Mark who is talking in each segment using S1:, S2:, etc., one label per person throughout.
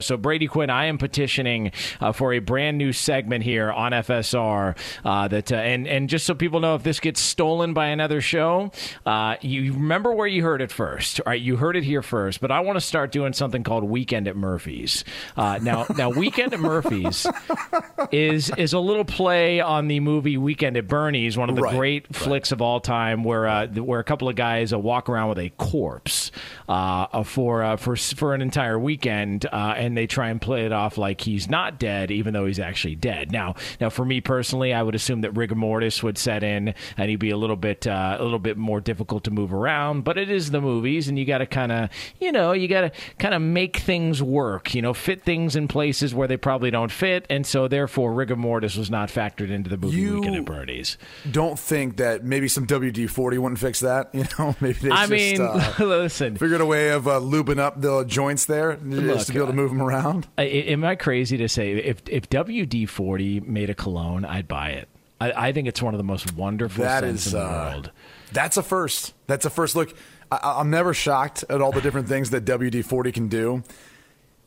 S1: So Brady Quinn, I am petitioning uh, for a brand new segment here on FSR. Uh, that uh, and and just so people know, if this gets stolen by another show, uh, you remember where you heard it first. All right, you heard it here first. But I want to start doing something called Weekend at Murphy's. Uh, now, now Weekend at Murphy's is is a little play on the movie Weekend at Bernie's, one of the
S2: Right,
S1: great
S2: right.
S1: flicks of all time, where uh, where a couple of guys uh, walk around with a corpse uh, for uh, for for an entire weekend, uh, and they try and play it off like he's not dead, even though he's actually dead. Now, now for me personally, I would assume that rigor mortis would set in, and he'd be a little bit uh, a little bit more difficult to move around. But it is the movies, and you got to kind of you know you got to kind of make things work, you know, fit things in places where they probably don't fit, and so therefore rigor mortis was not factored into the movie
S2: You-
S1: Weekend at Bernie's.
S2: Don't think that maybe some WD forty wouldn't fix that. You know, maybe they
S1: I
S2: just,
S1: mean,
S2: uh,
S1: listen.
S2: figured a way of uh, lubing up the joints there just to be able to move them around.
S1: I- Am I crazy to say if if WD forty made a cologne, I'd buy it. I, I think it's one of the most wonderful
S2: That
S1: scents
S2: is
S1: in the
S2: uh,
S1: world.
S2: That's a first. That's a first. Look, I, I'm never shocked at all the different things that WD forty can do.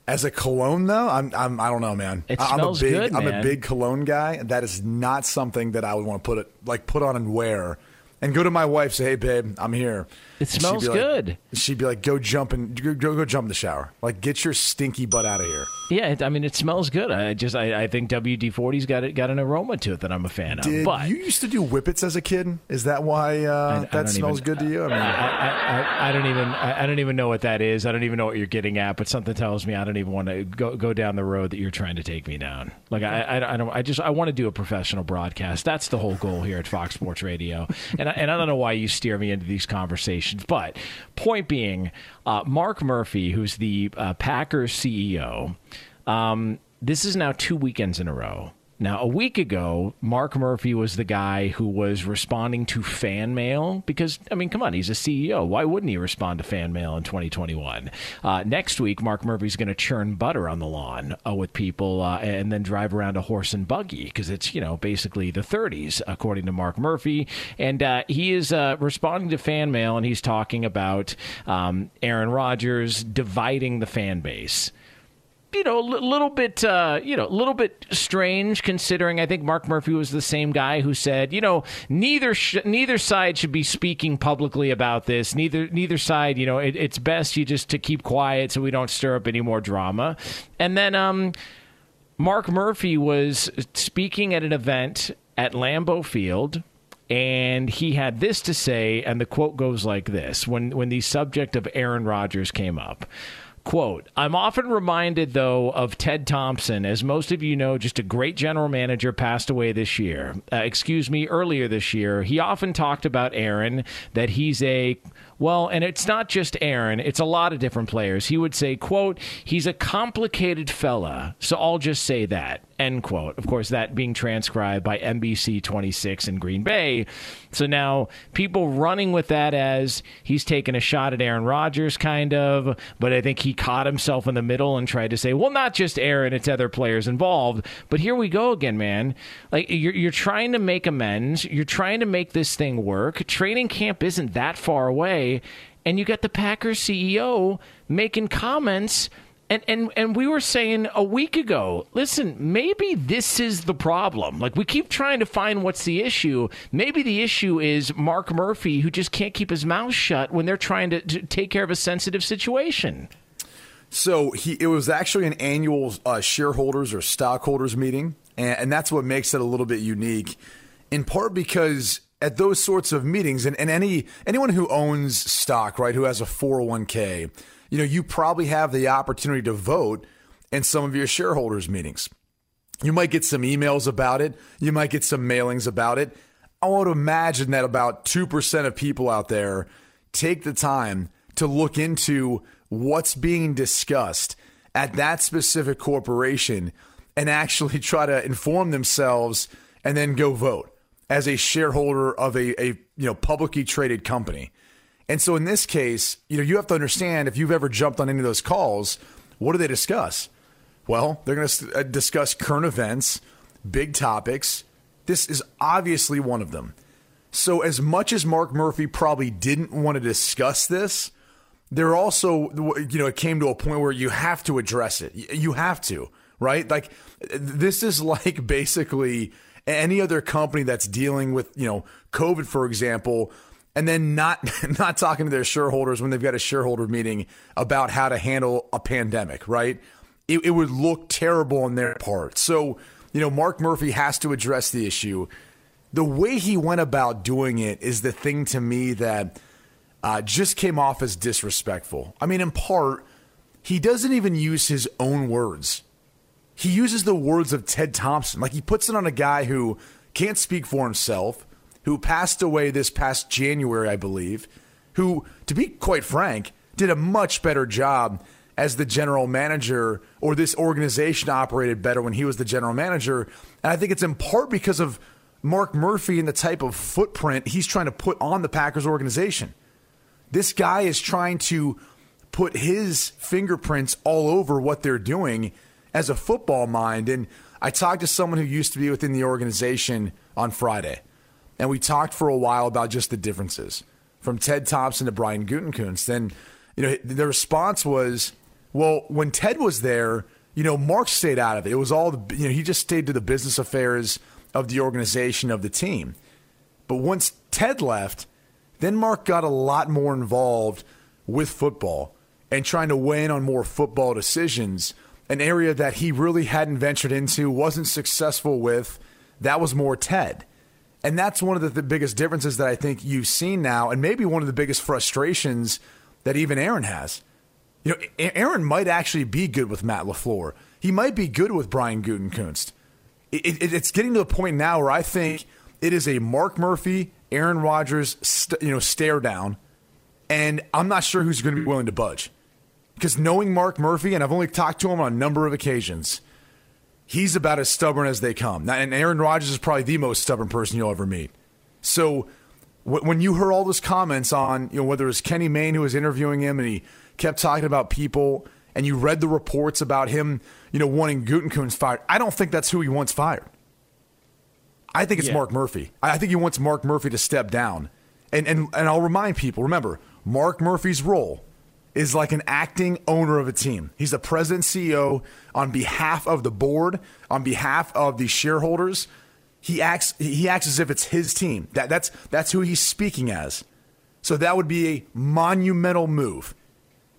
S2: As a cologne, though, I'm, I'm I don't know, man.
S1: It
S2: I- I'm
S1: smells
S2: a big
S1: good,
S2: I'm a big cologne guy. That is not something that I would want to put it like put on and wear. And go to my wife, say, "Hey, babe, I'm here."
S1: It
S2: And she'd
S1: smells
S2: like-
S1: good.
S2: She'd be like, "Go jump and go, go jump in the shower. Like, get your stinky butt out of here."
S1: Yeah, it, I mean it smells good. I just I, I think WD 40's got it, got an aroma to it that I'm a fan of.
S2: Did
S1: but
S2: you used to do whippets as a kid? Is that why uh,
S1: I
S2: that smells
S1: even-
S2: good to you? I mean,
S1: I, I, I, I don't even I, don't even know what that is. I don't even know what you're getting at. But something tells me I don't even want to go go down the road that you're trying to take me down. Like I I, I don't I just I want to do a professional broadcast. That's the whole goal here at Fox Sports Radio. And I, and I don't know why you steer me into these conversations. But point being, uh, Mark Murphy, who's the uh, Packers CEO. Um, this is now two weekends in a row. Now, a week ago, Mark Murphy was the guy who was responding to fan mail because, I mean, come on, he's a CEO. Why wouldn't he respond to fan mail in 2021? Uh, next week, Mark Murphy's going to churn butter on the lawn uh, with people uh, and then drive around a horse and buggy because it's, you know, basically the 30s, according to Mark Murphy. And uh, he is uh, responding to fan mail and he's talking about um, Aaron Rodgers dividing the fan base you know, a little bit, uh, you know, a little bit strange considering I think Mark Murphy was the same guy who said, you know, neither sh- neither side should be speaking publicly about this. Neither neither side, you know, it, it's best you just to keep quiet so we don't stir up any more drama. And then, um, Mark Murphy was speaking at an event at Lambeau Field. And he had this to say, and the quote goes like this when, when the subject of Aaron Rodgers came up. Quote, I'm often reminded, though, of Ted Thompson. As most of you know, just a great general manager passed away this year. Uh, excuse me, earlier this year. He often talked about Aaron, that he's a, well, and it's not just Aaron, it's a lot of different players. He would say, quote, he's a complicated fella. So I'll just say that, end quote. Of course, that being transcribed by NBC 26 in Green Bay. So now people running with that as he's taking a shot at Aaron Rodgers, kind of, but I think he caught himself in the middle and tried to say, well, not just Aaron, it's other players involved. But here we go again, man. Like you're, you're trying to make amends, you're trying to make this thing work. Training camp isn't that far away and you got the Packers CEO making comments. And, and and we were saying a week ago, listen, maybe this is the problem. Like we keep trying to find what's the issue. Maybe the issue is Mark Murphy, who just can't keep his mouth shut when they're trying to, to take care of a sensitive situation.
S2: So he, it was actually an annual uh, shareholders or stockholders meeting, and, and that's what makes it a little bit unique. In part because at those sorts of meetings, and, and any anyone who owns stock, right, who has a 401k, you know, you probably have the opportunity to vote in some of your shareholders meetings. You might get some emails about it. You might get some mailings about it. I want to imagine that about 2% of people out there take the time to look into what's being discussed at that specific corporation and actually try to inform themselves and then go vote as a shareholder of a, a you know publicly traded company. And so in this case, you know, you have to understand if you've ever jumped on any of those calls, what do they discuss? Well, they're going to uh, discuss current events, big topics. This is obviously one of them. So as much as Mark Murphy probably didn't want to discuss this, there also you know it came to a point where you have to address it. You have to, right? Like this is like basically any other company that's dealing with, you know, COVID, for example, and then not not talking to their shareholders when they've got a shareholder meeting about how to handle a pandemic, right? It, it would look terrible on their part. So, you know, Mark Murphy has to address the issue. The way he went about doing it is the thing to me that uh, just came off as disrespectful. I mean, in part, he doesn't even use his own words he uses the words of Ted Thompson. Like he puts it on a guy who can't speak for himself, who passed away this past January, I believe, who, to be quite frank, did a much better job as the general manager, or this organization operated better when he was the general manager. And I think it's in part because of Mark Murphy and the type of footprint he's trying to put on the Packers organization. This guy is trying to put his fingerprints all over what they're doing as a football mind. And I talked to someone who used to be within the organization on Friday, and we talked for a while about just the differences from Ted Thompson to Brian Gutekunst. And you know, the response was, "Well, when Ted was there, you know, Mark stayed out of it. It was all the, you know, he just stayed to the business affairs of the organization of the team. But once Ted left, then Mark got a lot more involved with football and trying to weigh in on more football decisions." an area that he really hadn't ventured into, wasn't successful with. That was more Ted. And that's one of the, the, biggest differences that I think you've seen now, and maybe one of the biggest frustrations that even Aaron has. You know, Aaron might actually be good with Matt LaFleur. He might be good with Brian Gutekunst. It, it, it's getting to the point now where I think it is a Mark Murphy, Aaron Rodgers, st- you know, stare down, and I'm not sure who's going to be willing to budge. Because knowing Mark Murphy, and I've only talked to him on a number of occasions, he's about as stubborn as they come. And Aaron Rodgers is probably the most stubborn person you'll ever meet. So when you heard all those comments on, you know, whether it was Kenny Mayne who was interviewing him and he kept talking about people, and you read the reports about him, you know, wanting Gutekunst fired, I don't think that's who he wants fired. I think it's yeah. Mark Murphy. I think he wants Mark Murphy to step down. And, and, and I'll remind people remember, Mark Murphy's role is like an acting owner of a team. He's the president CEO on behalf of the board, on behalf of the shareholders. He acts he acts as if it's his team. That, that's that's who he's speaking as. So that would be a monumental move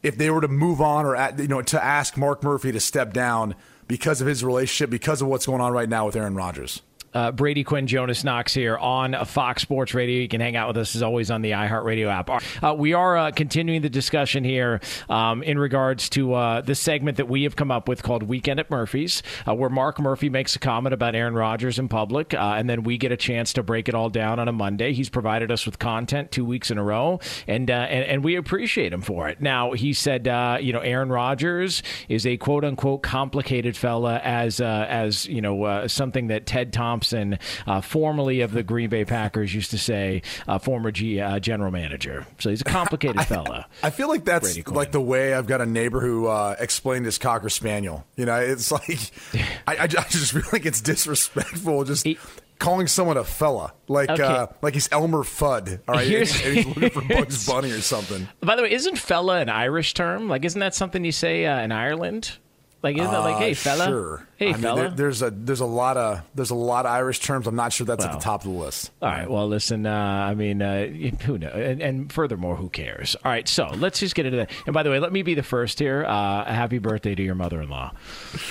S2: if they were to move on or you know to ask Mark Murphy to step down because of his relationship, because of what's going on right now with Aaron Rodgers.
S1: Uh, Brady Quinn, Jonas Knox here on Fox Sports Radio. You can hang out with us as always on the iHeartRadio app. Uh, we are uh, continuing the discussion here um, in regards to uh, the segment that we have come up with called Weekend at Murphy's, uh, where Mark Murphy makes a comment about Aaron Rodgers in public, uh, and then we get a chance to break it all down on a Monday. He's provided us with content two weeks in a row, and and, and we appreciate him for it. Now he said, you know, Aaron Rodgers is a quote unquote complicated fella, as as you know, something that Ted Thompson Thompson, uh, formerly of the Green Bay Packers, used to say, uh, former G, uh, general manager. So he's a complicated
S2: I,
S1: fella.
S2: I feel like that's like the way I've got a neighbor who uh, explained his cocker spaniel. You know, it's like I, I, just feel like it's disrespectful. Just. He, calling someone a fella, like okay. uh, like he's Elmer Fudd. All right, he's, he's looking for Bugs Bunny or something.
S1: By the way, isn't fella an Irish term? Like, isn't that something you say uh, in Ireland? Like isn't that like, hey uh, fella?
S2: Sure.
S1: Hey
S2: I
S1: fella.
S2: Mean, there, there's a there's a lot of there's a lot of Irish terms. I'm not sure that's well, at the top of the list.
S1: All right. Well, listen. Uh, I mean, uh, who knows? And, and, furthermore, who cares? All right. So let's just get into that. And by the way, let me be the first here. Uh, happy birthday to your mother-in-law.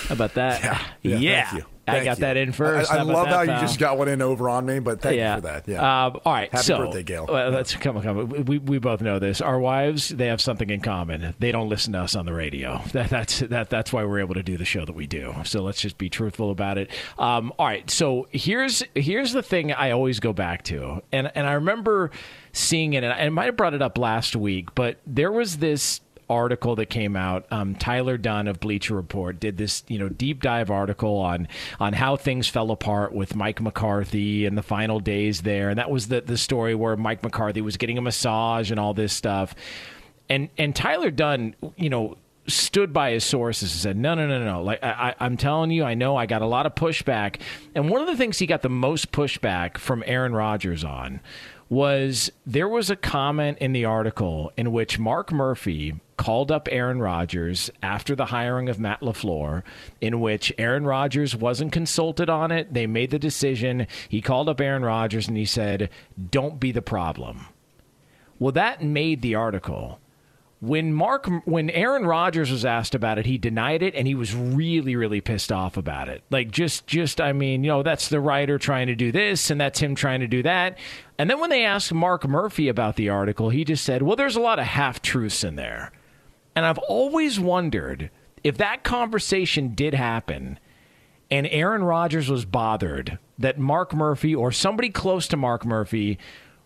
S1: How about that?
S2: Yeah. Yeah.
S1: yeah. I got you. that in first.
S2: I, I love how you just got one in over on me, but thank
S1: yeah.
S2: you for that. Yeah.
S1: Um, all right.
S2: Happy
S1: so,
S2: birthday, Gail.
S1: Well, let's come on, come on. We, we both know this. Our wives, they have something in common. They don't listen to us on the radio. That, that's that. That's why we're able to do the show that we do. So let's just be truthful about it. Um, all right. So here's here's the thing I always go back to, and and I remember seeing it, and I might have brought it up last week, but there was this article that came out. Um, Tyler Dunne of Bleacher Report did this, you know, deep dive article on on how things fell apart with Mike McCarthy and the final days there, and that was the the story where Mike McCarthy was getting a massage and all this stuff. And and Tyler Dunne, you know, stood by his sources and said, "No, no, no, no. Like I, am telling you, I know I got a lot of pushback." And one of the things he got the most pushback from Aaron Rodgers on was there was a comment in the article in which Mark Murphy called up Aaron Rodgers after the hiring of Matt LaFleur, in which Aaron Rodgers wasn't consulted on it. They made the decision. He called up Aaron Rodgers and he said, Don't be the problem. Well, that made the article when Mark when Aaron Rodgers was asked about it, he denied it and he was really really pissed off about it. Like just just I mean, you know, that's the writer trying to do this and that's him trying to do that. And then when they asked Mark Murphy about the article, he just said, "Well, there's a lot of half-truths in there." And I've always wondered if that conversation did happen and Aaron Rodgers was bothered that Mark Murphy or somebody close to Mark Murphy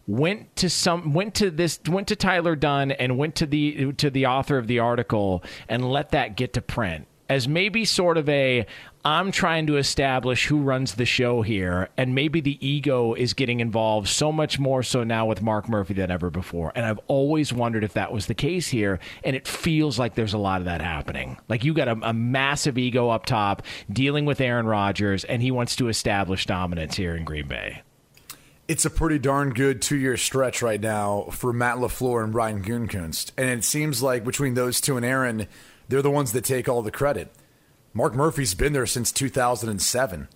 S1: went to some went to this went to Tyler Dunne and went to the to the author of the article and let that get to print as maybe sort of a I'm trying to establish who runs the show here, and maybe the ego is getting involved so much more so now with Mark Murphy than ever before. And I've always wondered if that was the case here, and it feels like there's a lot of that happening. Like you got a, a massive ego up top dealing with Aaron Rodgers, and he wants to establish dominance here in Green Bay
S2: it's a pretty darn good two year stretch right now for Matt LaFleur and Brian Gutekunst. And it seems like between those two and Aaron, they're the ones that take all the credit. Mark Murphy's been there since 2007.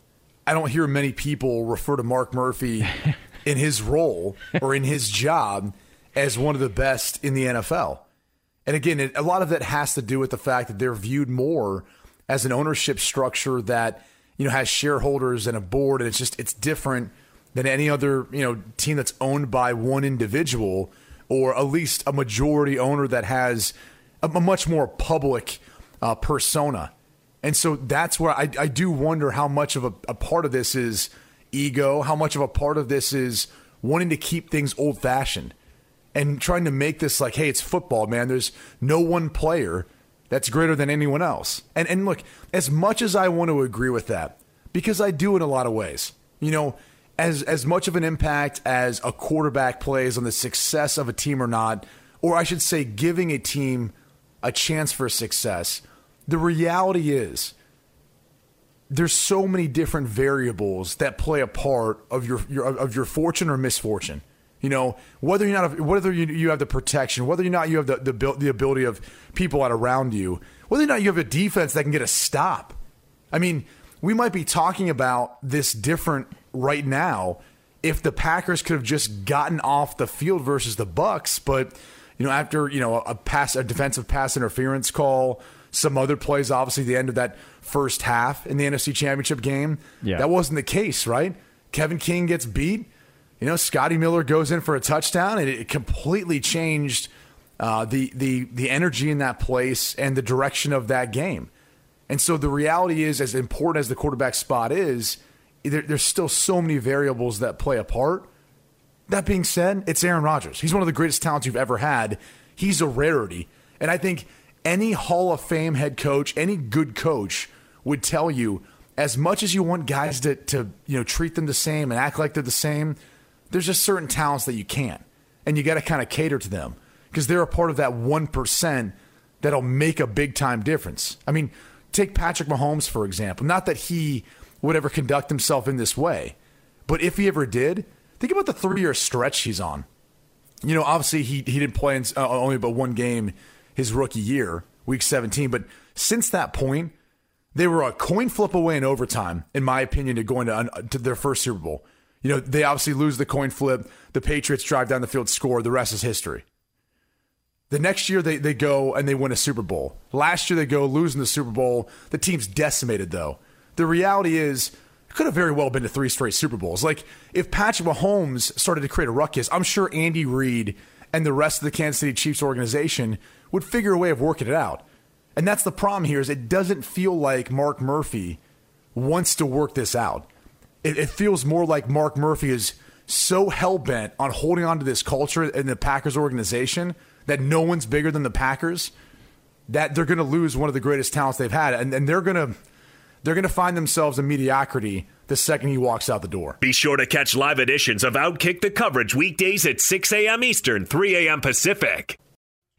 S2: I don't hear many people refer to Mark Murphy in his role or in his job as one of the best in the NFL. And again, it, a lot of that has to do with the fact that they're viewed more as an ownership structure that you know has shareholders and a board, and it's just it's different than any other you know team that's owned by one individual or at least a majority owner that has a, a much more public uh, persona. And so that's where I, I do wonder how much of a, a part of this is ego, how much of a part of this is wanting to keep things old fashioned and trying to make this like, hey, it's football, man. There's no one player that's greater than anyone else. And and look, as much as I want to agree with that, because I do in a lot of ways, you know, as as much of an impact as a quarterback plays on the success of a team or not, or I should say, giving a team a chance for success. The reality is there's so many different variables that play a part of your, your of your fortune or misfortune. You know, whether you're not whether you, you have the protection, whether or not you have the, the the ability of people out around you, whether or not you have a defense that can get a stop. I mean, we might be talking about this different right now if the Packers could have just gotten off the field versus the Bucs, but you know after you know a pass a defensive pass interference call, some other plays, obviously the end of that first half in the NFC Championship game,
S1: yeah.
S2: that wasn't the case, right? Kevin King gets beat. You know, Scotty Miller goes in for a touchdown, and it completely changed uh, the the the energy in that place and the direction of that game. And so the reality is, as important as the quarterback spot is, there, there's still so many variables that play a part. That being said, it's Aaron Rodgers. He's one of the greatest talents you've ever had. He's a rarity, and I think any Hall of Fame head coach, any good coach, would tell you as much as you want guys to, to you know treat them the same and act like they're the same, there's just certain talents that you can't. And you got to kind of cater to them because they're a part of that 1% that'll make a big time difference. I mean, take Patrick Mahomes, for example. Not that he would ever conduct himself in this way, but if he ever did, think about the three year stretch he's on. You know, obviously, he, he didn't play in uh, only but one game his rookie year, week 17, but since that point, they were a coin flip away in overtime, in my opinion, to going to, to their first Super Bowl. You know, they obviously lose the coin flip. The Patriots drive down the field, score. The rest is history. The next year, they, they go and they win a Super Bowl. Last year, they go losing the Super Bowl. The team's decimated, though. The reality is, it could have very well been to three straight Super Bowls. Like, if Patrick Mahomes started to create a ruckus, I'm sure Andy Reid and the rest of the Kansas City Chiefs organization would figure a way of working it out. And that's the problem here is it doesn't feel like Mark Murphy wants to work this out. It, it feels more like Mark Murphy is so hell bent on holding on to this culture in the Packers organization that no one's bigger than the Packers that they're going to lose one of the greatest talents they've had, and, and they're going to they're going to find themselves in mediocrity the second he walks out the door.
S3: Be sure to catch live editions of Outkick the coverage weekdays at 6 a.m. Eastern, 3 a.m. Pacific.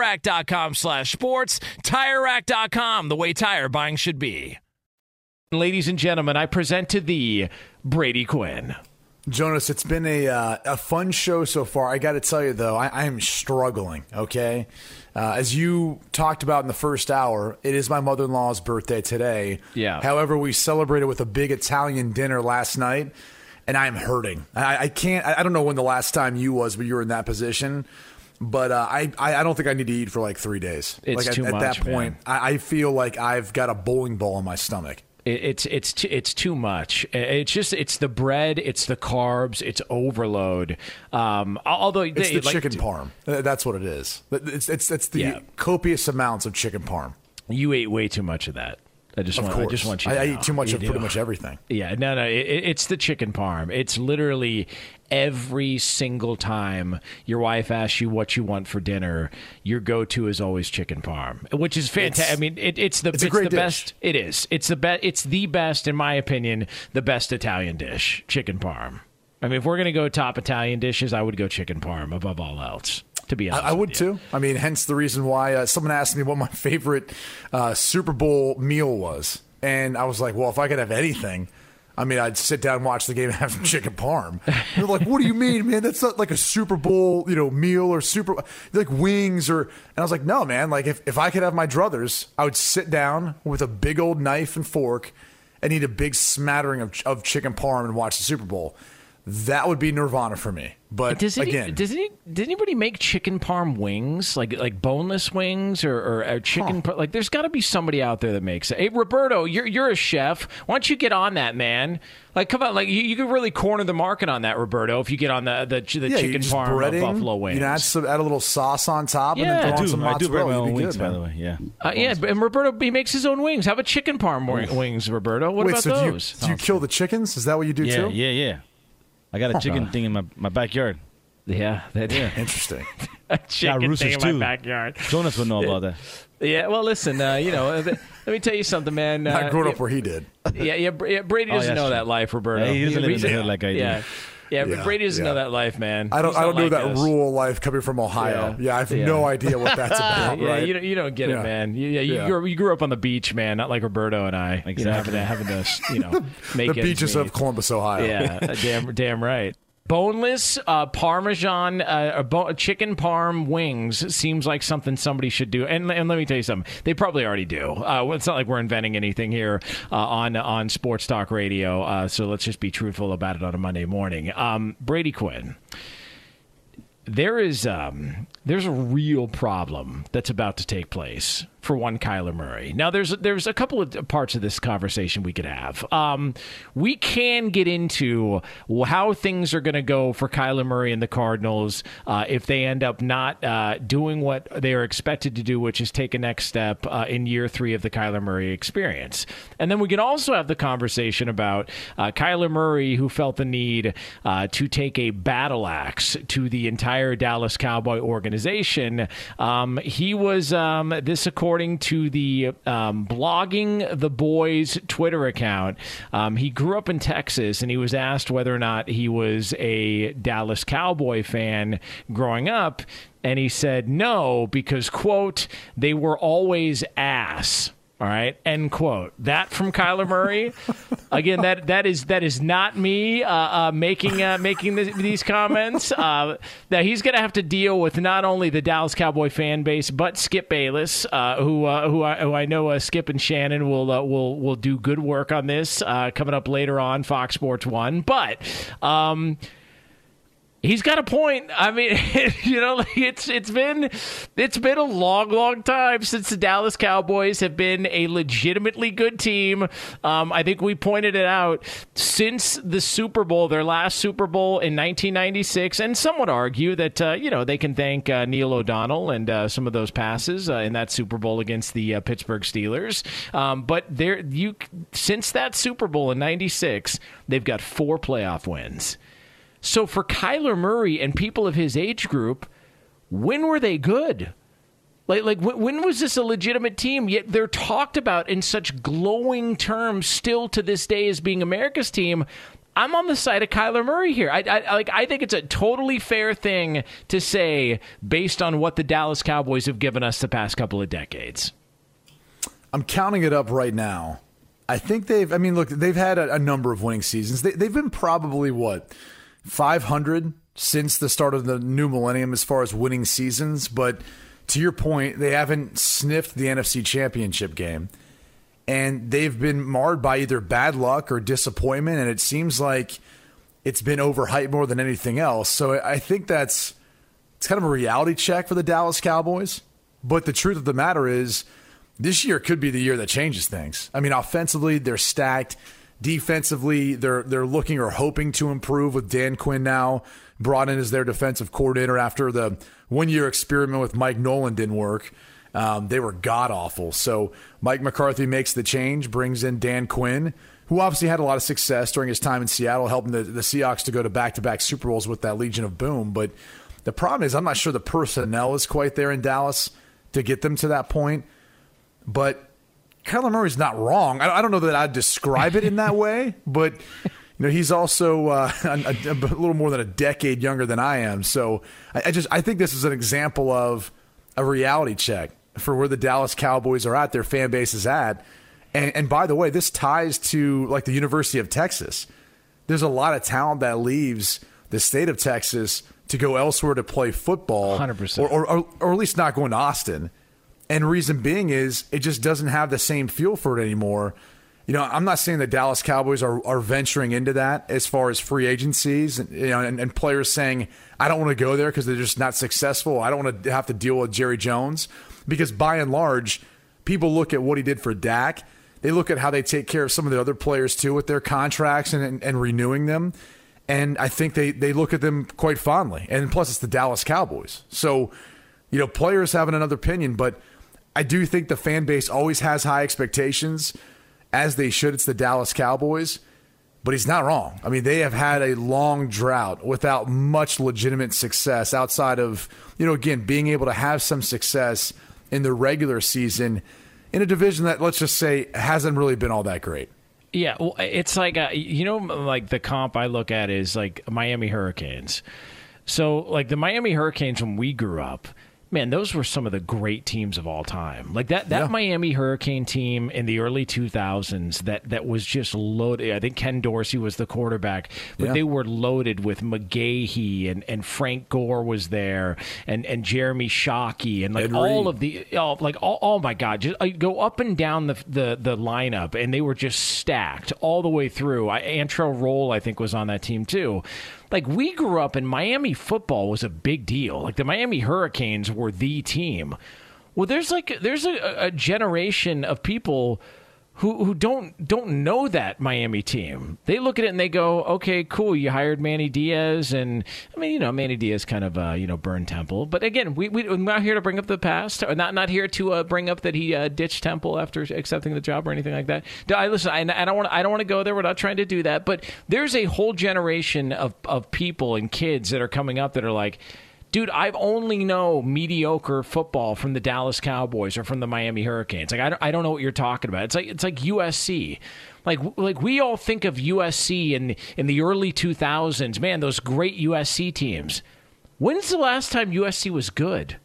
S1: TireRack.com slash sports. TireRack.com, the way tire buying should be. Ladies and gentlemen, I present to thee Brady Quinn.
S2: Jonas, it's been a uh, a fun show so far. I got to tell you though, I, I am struggling. Okay, uh, as you talked about in the first hour, it is my mother in law's birthday today.
S1: Yeah.
S2: However, we celebrated with a big Italian dinner last night, and I am hurting. I, I can't. I I don't know when the last time you was, but you were in that position. But uh, I, I don't think I need to eat for like three days.
S1: It's
S2: like at,
S1: too
S2: at that point, I, I feel like I've got a bowling ball in my stomach.
S1: It- It's it's too, it's too much. It's just it's the bread, it's the carbs, it's overload. Um, although
S2: It's
S1: they,
S2: the
S1: like,
S2: chicken parm. That's what it is. It's it's, it's the
S1: Yeah.
S2: copious amounts of chicken parm.
S1: You ate way too much of that. I just
S2: Of
S1: want
S2: course,
S1: I just want you.
S2: I,
S1: to
S2: I
S1: know.
S2: eat too much
S1: You
S2: of
S1: do.
S2: pretty much everything.
S1: Yeah, no, no. It, it- it's the chicken parm. It's literally every single time your wife asks you what you want for dinner, your go-to is always chicken parm, which is fantastic. I mean, it, it's the
S2: it's a great
S1: the
S2: dish.
S1: best. It is. It's the best. It's the best, in my opinion, the best Italian dish, chicken parm. I mean, if we're gonna go top Italian dishes, I would go chicken parm above all else. To be honest,
S2: I, I would too. I mean, hence the reason why uh, someone asked me what my favorite uh, Super Bowl meal was, and I was like, well, if I could have anything. I mean, I'd sit down, and watch the game, and have some chicken parm. They're like, "What do you mean, man? That's not like a Super Bowl, you know, meal or super like wings or." And I was like, "No, man. Like, if if I could have my druthers, I would sit down with a big old knife and fork and eat a big smattering of of chicken parm and watch the Super Bowl. That would be nirvana for me. But
S1: Does any,
S2: again,
S1: does any, did anybody make chicken parm wings like like boneless wings or, or, or chicken par- like? There's got to be somebody out there that makes it. Hey, Roberto, you're you're a chef. Why don't you get on that, man? Like, come on, like you, you could really corner the market on that, Roberto. If you get on the the, the
S2: yeah,
S1: chicken parm
S2: breading,
S1: buffalo wings.
S2: You know, add, some, add a little sauce on top,
S1: Yeah,
S2: and then
S1: I
S2: throw on
S1: do.
S4: I do bread my own wings,
S2: good,
S4: by the way. Yeah.
S1: Uh, yeah, and Roberto he makes his own wings. How about chicken parm wing- wings, Roberto? What
S2: Wait,
S1: about
S2: so do you,
S1: those?
S2: do you kill the chickens? Is that what you do
S4: Yeah,
S2: too?
S4: yeah, yeah. I got a chicken thing in my, my backyard.
S1: yeah, that
S2: Interesting.
S1: a chicken
S4: roosters
S1: thing in my backyard.
S4: Jonas would know about that.
S1: Yeah, well, listen, uh, you know, th- let me tell you something, man. Uh,
S2: I grew
S1: yeah,
S2: up where he did.
S1: Yeah, yeah, Brady
S4: Oh,
S1: doesn't
S4: yeah,
S1: know
S4: sure.
S1: that life, Roberto.
S4: Yeah, he doesn't live in the hood like I do.
S1: Yeah, yeah,
S2: Yeah,
S1: Brady doesn't
S2: yeah.
S1: know that life, man.
S2: I don't.
S1: He's
S2: I don't know
S1: like
S2: that
S1: us.
S2: rural life coming from Ohio.
S1: Yeah.
S2: I have no idea what that's about.
S1: Yeah,
S2: right?
S1: you don't, you don't get it, man. You, yeah, you. Grew, you grew up on the beach, man, not like Roberto and I. You know, having to, having to, you know, make
S2: the beaches of Columbus, Ohio.
S1: Yeah, damn, damn right. Boneless uh, Parmesan uh, bo- chicken parm wings seems like something somebody should do. And, and let me tell you something, they probably already do. Uh, it's not like we're inventing anything here uh, on on Sports Talk Radio. Uh, so let's just be truthful about it on a Monday morning. Um, Brady Quinn there is um, there's a real problem that's about to take place for one Kyler Murray. Now there's there's a couple of parts of this conversation we could have. Um, we can get into how things are going to go for Kyler Murray and the Cardinals uh, if they end up not uh, doing what they are expected to do, which is take a next step uh, in year three of the Kyler Murray experience. And then we can also have the conversation about uh, Kyler Murray, who felt the need uh, to take a battle axe to the entire Dallas Cowboy organization. Um, he was, um, this according according to the um, blogging the boys Twitter account, um, he grew up in Texas, and he was asked whether or not he was a Dallas Cowboy fan growing up, and he said no because quote they were always ass. All right, end quote. That from Kyler Murray. Again, that that is that is not me uh, uh, making uh, making this, these comments. Uh, that he's going to have to deal with not only the Dallas Cowboy fan base, but Skip Bayless, uh, who uh, who I, who I know uh, Skip and Shannon will uh, will will do good work on this uh, coming up later on Fox Sports One. But. Um, He's got a point. I mean, you know, it's it's been it's been a long, long time since the Dallas Cowboys have been a legitimately good team. Um, I think we pointed it out since the Super Bowl, their last Super Bowl in 1996, and some would argue that uh, you know they can thank uh, Neil O'Donnell and uh, some of those passes uh, in that Super Bowl against the uh, Pittsburgh Steelers. Um, but there, you since that Super Bowl in '96, they've got four playoff wins. So for Kyler Murray and people of his age group, when were they good? Like, like when, was this a legitimate team? Yet they're talked about in such glowing terms still to this day as being America's team. I'm on the side of Kyler Murray here. I, I like. I think it's a totally fair thing to say based on what the Dallas Cowboys have given us the past couple of decades.
S2: I'm counting it up right now. I think they've. I mean, look, they've had a, a number of winning seasons. They, they've been probably what 500 since the start of the new millennium as far as winning seasons. But to your point, they haven't sniffed the NFC Championship game, and they've been marred by either bad luck or disappointment. And it seems like it's been overhyped more than anything else. So I think that's it's kind of a reality check for the Dallas Cowboys. But the truth of the matter is, this year could be the year that changes things. I mean, offensively, they're stacked. Defensively, they're they're looking or hoping to improve with Dan Quinn now brought in as their defensive coordinator after the one year experiment with Mike Nolan didn't work. Um, they were god awful. So Mike McCarthy makes the change, brings in Dan Quinn, who obviously had a lot of success during his time in Seattle, helping the, the Seahawks to go to back to back Super Bowls with that Legion of Boom. But the problem is, I'm not sure the personnel is quite there in Dallas to get them to that point. But Kyler Murray's not wrong. I, I don't know that I'd describe it in that way, but you know he's also uh, a, a, little more than a decade younger than I am. So I, I just I think this is an example of a reality check for where the Dallas Cowboys are at, their fan base is at. And, and by the way, this ties to like the University of Texas. There's a lot of talent that leaves the state of Texas to go elsewhere to play football,
S1: 100%.
S2: or, or, or, or at least not going to Austin. And reason being is it just doesn't have the same feel for it anymore. You know, I'm not saying the Dallas Cowboys are, are venturing into that as far as free agencies and, you know, and, and players saying, I don't want to go there because they're just not successful. I don't want to have to deal with Jerry Jones. Because by and large, people look at what he did for Dak. They look at how they take care of some of the other players too with their contracts and, and, and renewing them. And I think they, they look at them quite fondly. And plus, it's the Dallas Cowboys. So, you know, players having another opinion, but I do think the fan base always has high expectations, as they should. It's the Dallas Cowboys, but he's not wrong. I mean, they have had a long drought without much legitimate success outside of, you know, again, being able to have some success in the regular season in a division that, let's just say, hasn't really been all that great.
S1: Yeah, well, it's like uh, you know, like the comp I look at is like Miami Hurricanes. So, like the Miami Hurricanes when we grew up, man, those were some of the great teams of all time. Like that that
S2: Yeah.
S1: Miami Hurricane team in the early 2000s that that was just loaded. I think Ken Dorsey was the quarterback, but
S2: Yeah.
S1: they were loaded with McGahee and, and Frank Gore was there and and Jeremy Shockey and like
S2: Ed
S1: all
S2: Reed.
S1: of the oh, like oh, oh my god, just uh, go up and down the, the the lineup and they were just stacked all the way through. I, Antrel Rolle I think was on that team too. Like we grew up and Miami football was a big deal. Like the Miami Hurricanes were the team. Well, there's like there's a, a generation of people who who don't don't know that Miami team. They look at it and they go, "Okay, cool. You hired Manny Diaz, and I mean, you know, Manny Diaz kind of uh, you know burned Temple. But again, we we- we're not here to bring up the past, or not not here to uh, bring up that he uh, ditched Temple after accepting the job or anything like that. I listen. I, I don't want I don't want to go there. We're not trying to do that. But there's a whole generation of of people and kids that are coming up that are like dude, I only know mediocre football from the Dallas Cowboys or from the Miami Hurricanes. Like I don't, I don't know what you're talking about. It's like it's like USC. Like like we all think of USC in in the early 2000s. Man, those great USC teams. When's the last time USC was good?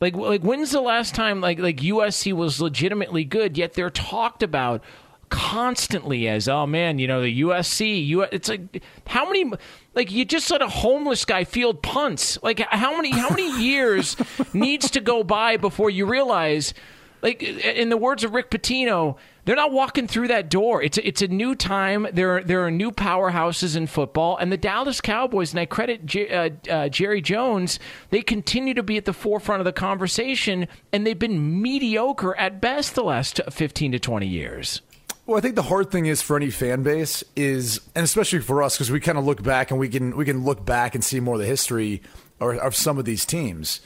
S1: Like like when's the last time like like USC was legitimately good? Yet they're talked about constantly as oh man, you know the USC. U- it's like how many like you just let a homeless guy field punts. Like how many how many years needs to go by before you realize like in the words of Rick Pitino, they're not walking through that door. It's a, it's a new time. There are, there are new powerhouses in football, and the Dallas Cowboys. And I credit J- uh, uh, Jerry Jones. They continue to be at the forefront of the conversation, and they've been mediocre at best the last fifteen to twenty years.
S2: Well, I think the hard thing is for any fan base is, and especially for us, because we kind of look back and we can we can look back and see more of the history or, of some of these teams.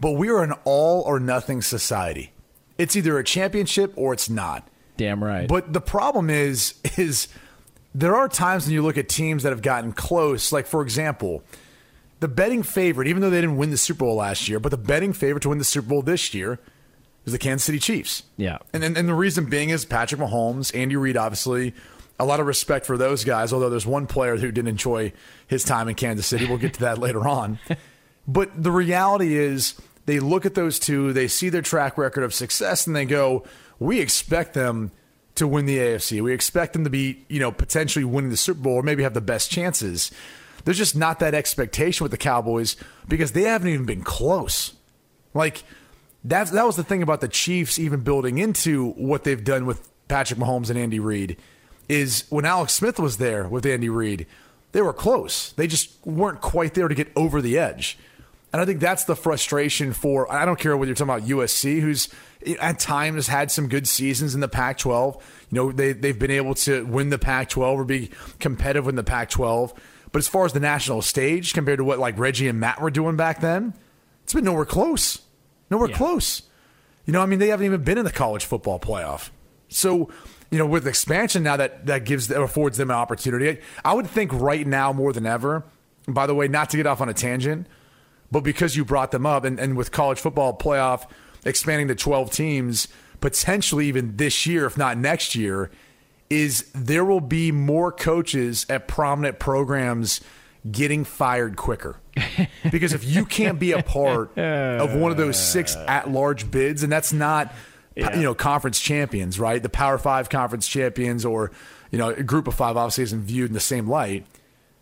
S2: But we are an all or nothing society. It's either a championship or it's not.
S1: Damn right.
S2: But the problem is, is there are times when you look at teams that have gotten close. Like for example, the betting favorite, even though they didn't win the Super Bowl last year, but the betting favorite to win the Super Bowl this year is the Kansas City Chiefs.
S1: Yeah.
S2: And, and and the reason being is Patrick Mahomes, Andy Reid, obviously. A lot of respect for those guys, although there's one player who didn't enjoy his time in Kansas City. We'll get to that later on. But the reality is, they look at those two, they see their track record of success, and they go, "We expect them to win the AFC. We expect them to be, you know, potentially winning the Super Bowl or maybe have the best chances." There's just not that expectation with the Cowboys because they haven't even been close. Like that's that was the thing about the Chiefs even building into what they've done with Patrick Mahomes and Andy Reid is when Alex Smith was there with Andy Reid, they were close. They just weren't quite there to get over the edge. And I think that's the frustration for I don't care whether you're talking about USC who's at times had some good seasons in the Pac-12. You know, they they've been able to win the Pac-12 or be competitive in the Pac-12. But as far as the national stage compared to what like Reggie and Matt were doing back then, it's been nowhere close. Nowhere close. You know, I mean, they haven't even been in the college football playoff. So, you know, with expansion now that that gives that affords them an opportunity. I would think right now more than ever. By the way, not to get off on a tangent, but because you brought them up, and, and with college football playoff expanding to twelve teams, potentially even this year, if not next year, is there will be more coaches at prominent programs getting fired quicker. because if you can't be a part of one of those six at-large bids, and that's not you know conference champions, right? The Power Five conference champions, or you know a group of five, obviously isn't viewed in the same light.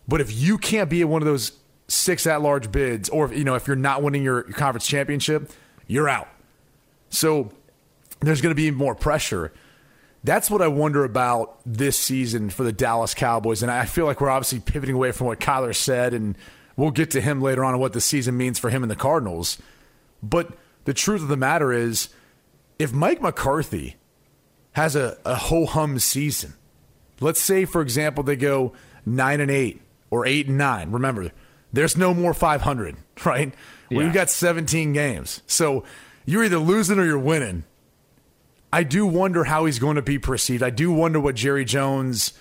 S2: But if you can't be one of those six at-large bids, or you know if you're not winning your conference championship, you're out. So there's going to be more pressure. That's what I wonder about this season for the Dallas Cowboys. And I feel like we're obviously pivoting away from what Kyler said, and we'll get to him later on and what the season means for him and the Cardinals. But the truth of the matter is, if Mike McCarthy has a, a ho hum season, let's say, for example, they go 9 and 8 or 8 and 9. Remember, there's no more 500, right? We've got 17 games. So you're either losing or you're winning. I do wonder how he's going to be perceived. I do wonder what Jerry Jones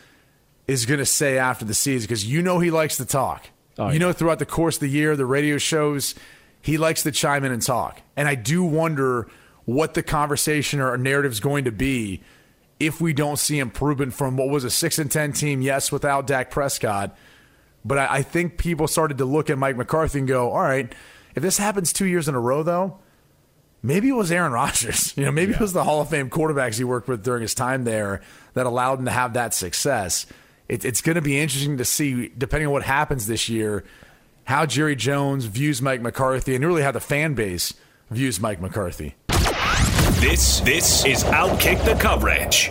S2: is going to say after the season because you know he likes to talk.
S1: Oh,
S2: you
S1: yeah.
S2: know, throughout the course of the year, the radio shows, he likes to chime in and talk. And I do wonder what the conversation or narrative is going to be if we don't see improvement from what was a six and ten team. Yes, without Dak Prescott, but I, I think people started to look at Mike McCarthy and go, "All right, if this happens two years in a row, though." Maybe it was Aaron Rodgers. You know, maybe it was the Hall of Fame quarterbacks he worked with during his time there that allowed him to have that success. It, it's going to be interesting to see, depending on what happens this year, how Jerry Jones views Mike McCarthy and really how the fan base views Mike McCarthy.
S3: This this is Outkick the Coverage.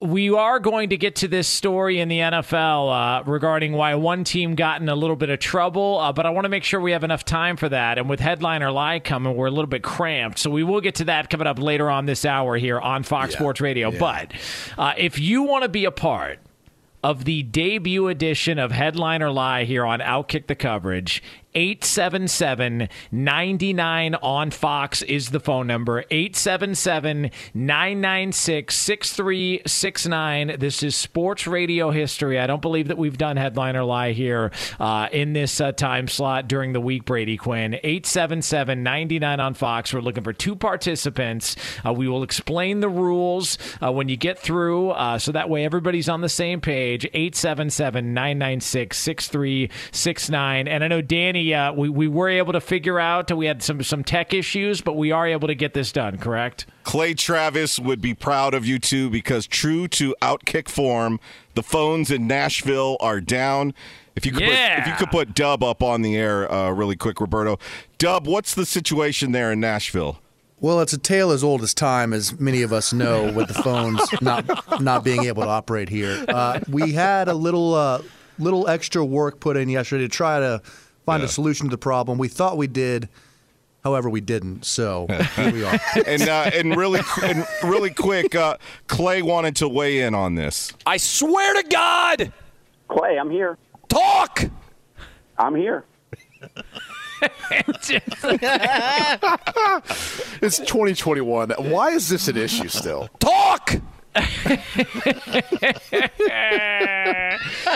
S1: We are going to get to this story in the NFL uh, regarding why one team got in a little bit of trouble, uh, but I want to make sure we have enough time for that. And with headliner lie coming, we're a little bit cramped, so we will get to that coming up later on this hour here on Fox
S2: Yeah,
S1: Sports Radio.
S2: yeah.
S1: But uh, if you want to be a part of the debut edition of Headliner Lie here on Outkick the Coverage, 877 99 on Fox is the phone number. 877 996 6369. This is sports radio history. I don't believe that we've done headline or lie here uh, in this uh, time slot during the week, Brady Quinn. 877 99 on Fox. We're looking for two participants. Uh, we will explain the rules uh, when you get through uh, so that way everybody's on the same page. 877 996 6369. And I know, Danny, uh, we, we were able to figure out, we had some, some tech issues, but we are able to get this done, correct?
S5: Clay Travis would be proud of you too, because true to outkick form, the phones in Nashville are down. If you could,
S1: Yeah.
S5: put, if you could put Dub up on the air, uh, really quick, Roberto. Dub, what's the situation there in Nashville?
S6: Well, it's a tale as old as time, as many of us know, with the phones not not being able to operate here. Uh, we had a little uh, little extra work put in yesterday to try to find a solution to the problem. We thought we did, however, we didn't. So here we are.
S5: and uh, and really and really quick, uh, Clay wanted to weigh in on this.
S7: I swear to God.
S8: Clay, I'm here.
S7: Talk.
S8: I'm here.
S9: it's 2021. Why is this an issue still?
S7: Talk.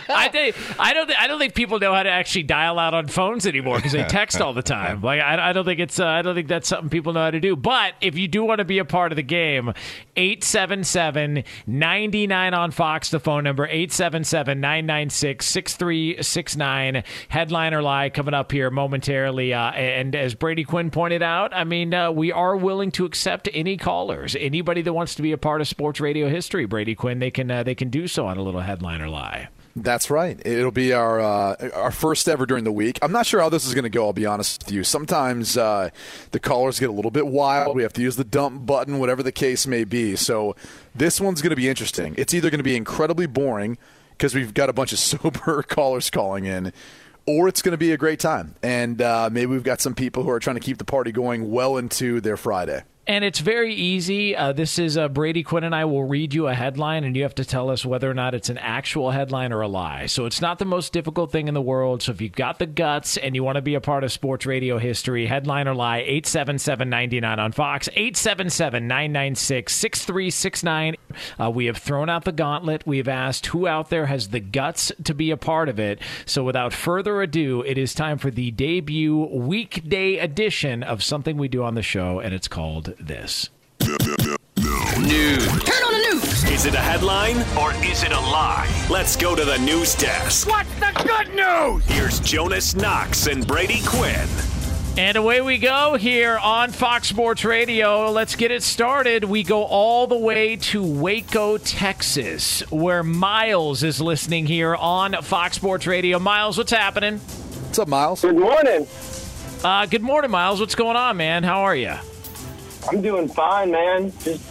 S1: I think I don't. Think, I don't think people know how to actually dial out on phones anymore because they text all the time. Like I, I don't think it's. Uh, I don't think that's something people know how to do. But if you do want to be a part of the game, 877-99 on Fox. The phone number 877-996-6369. Headline lie coming up here momentarily. Uh, and as Brady Quinn pointed out, I mean uh, we are willing to accept any callers, anybody that wants to be a part of sports radio history. Brady Quinn, they can uh, they can do so on a little headline or lie.
S9: That's right. It'll be our uh, our first ever during the week. I'm not sure how this is going to go. I'll be honest with you. Sometimes uh, the callers get a little bit wild. We have to use the dump button, whatever the case may be. So this one's going to be interesting. It's either going to be incredibly boring because we've got a bunch of sober callers calling in, or it's going to be a great time. And uh, maybe we've got some people who are trying to keep the party going well into their Friday.
S1: And it's very easy. Uh, this is uh, Brady Quinn and I will read you a headline, and you have to tell us whether or not it's an actual headline or a lie. So it's not the most difficult thing in the world. So if you've got the guts and you want to be a part of sports radio history, headline or lie, 877 99 on Fox, 877 996 6369. Uh, We have thrown out the gauntlet. We have asked who out there has the guts to be a part of it. So without further ado, it is time for the debut weekday edition of something we do on the show, and it's called this.
S3: News. Turn on the news. Is it a headline or is it a lie? Let's go to the news desk.
S10: What's the good news?
S3: Here's Jonas Knox and Brady Quinn.
S1: And away we go here on Fox Sports Radio. Let's get it started. We go all the way to Waco, Texas, where Miles is listening here on Fox Sports Radio. Miles, what's happening?
S9: What's up, Miles?
S8: Good morning.
S1: Uh, good morning, Miles. What's going on, man? How are you?
S8: I'm doing fine, man. Just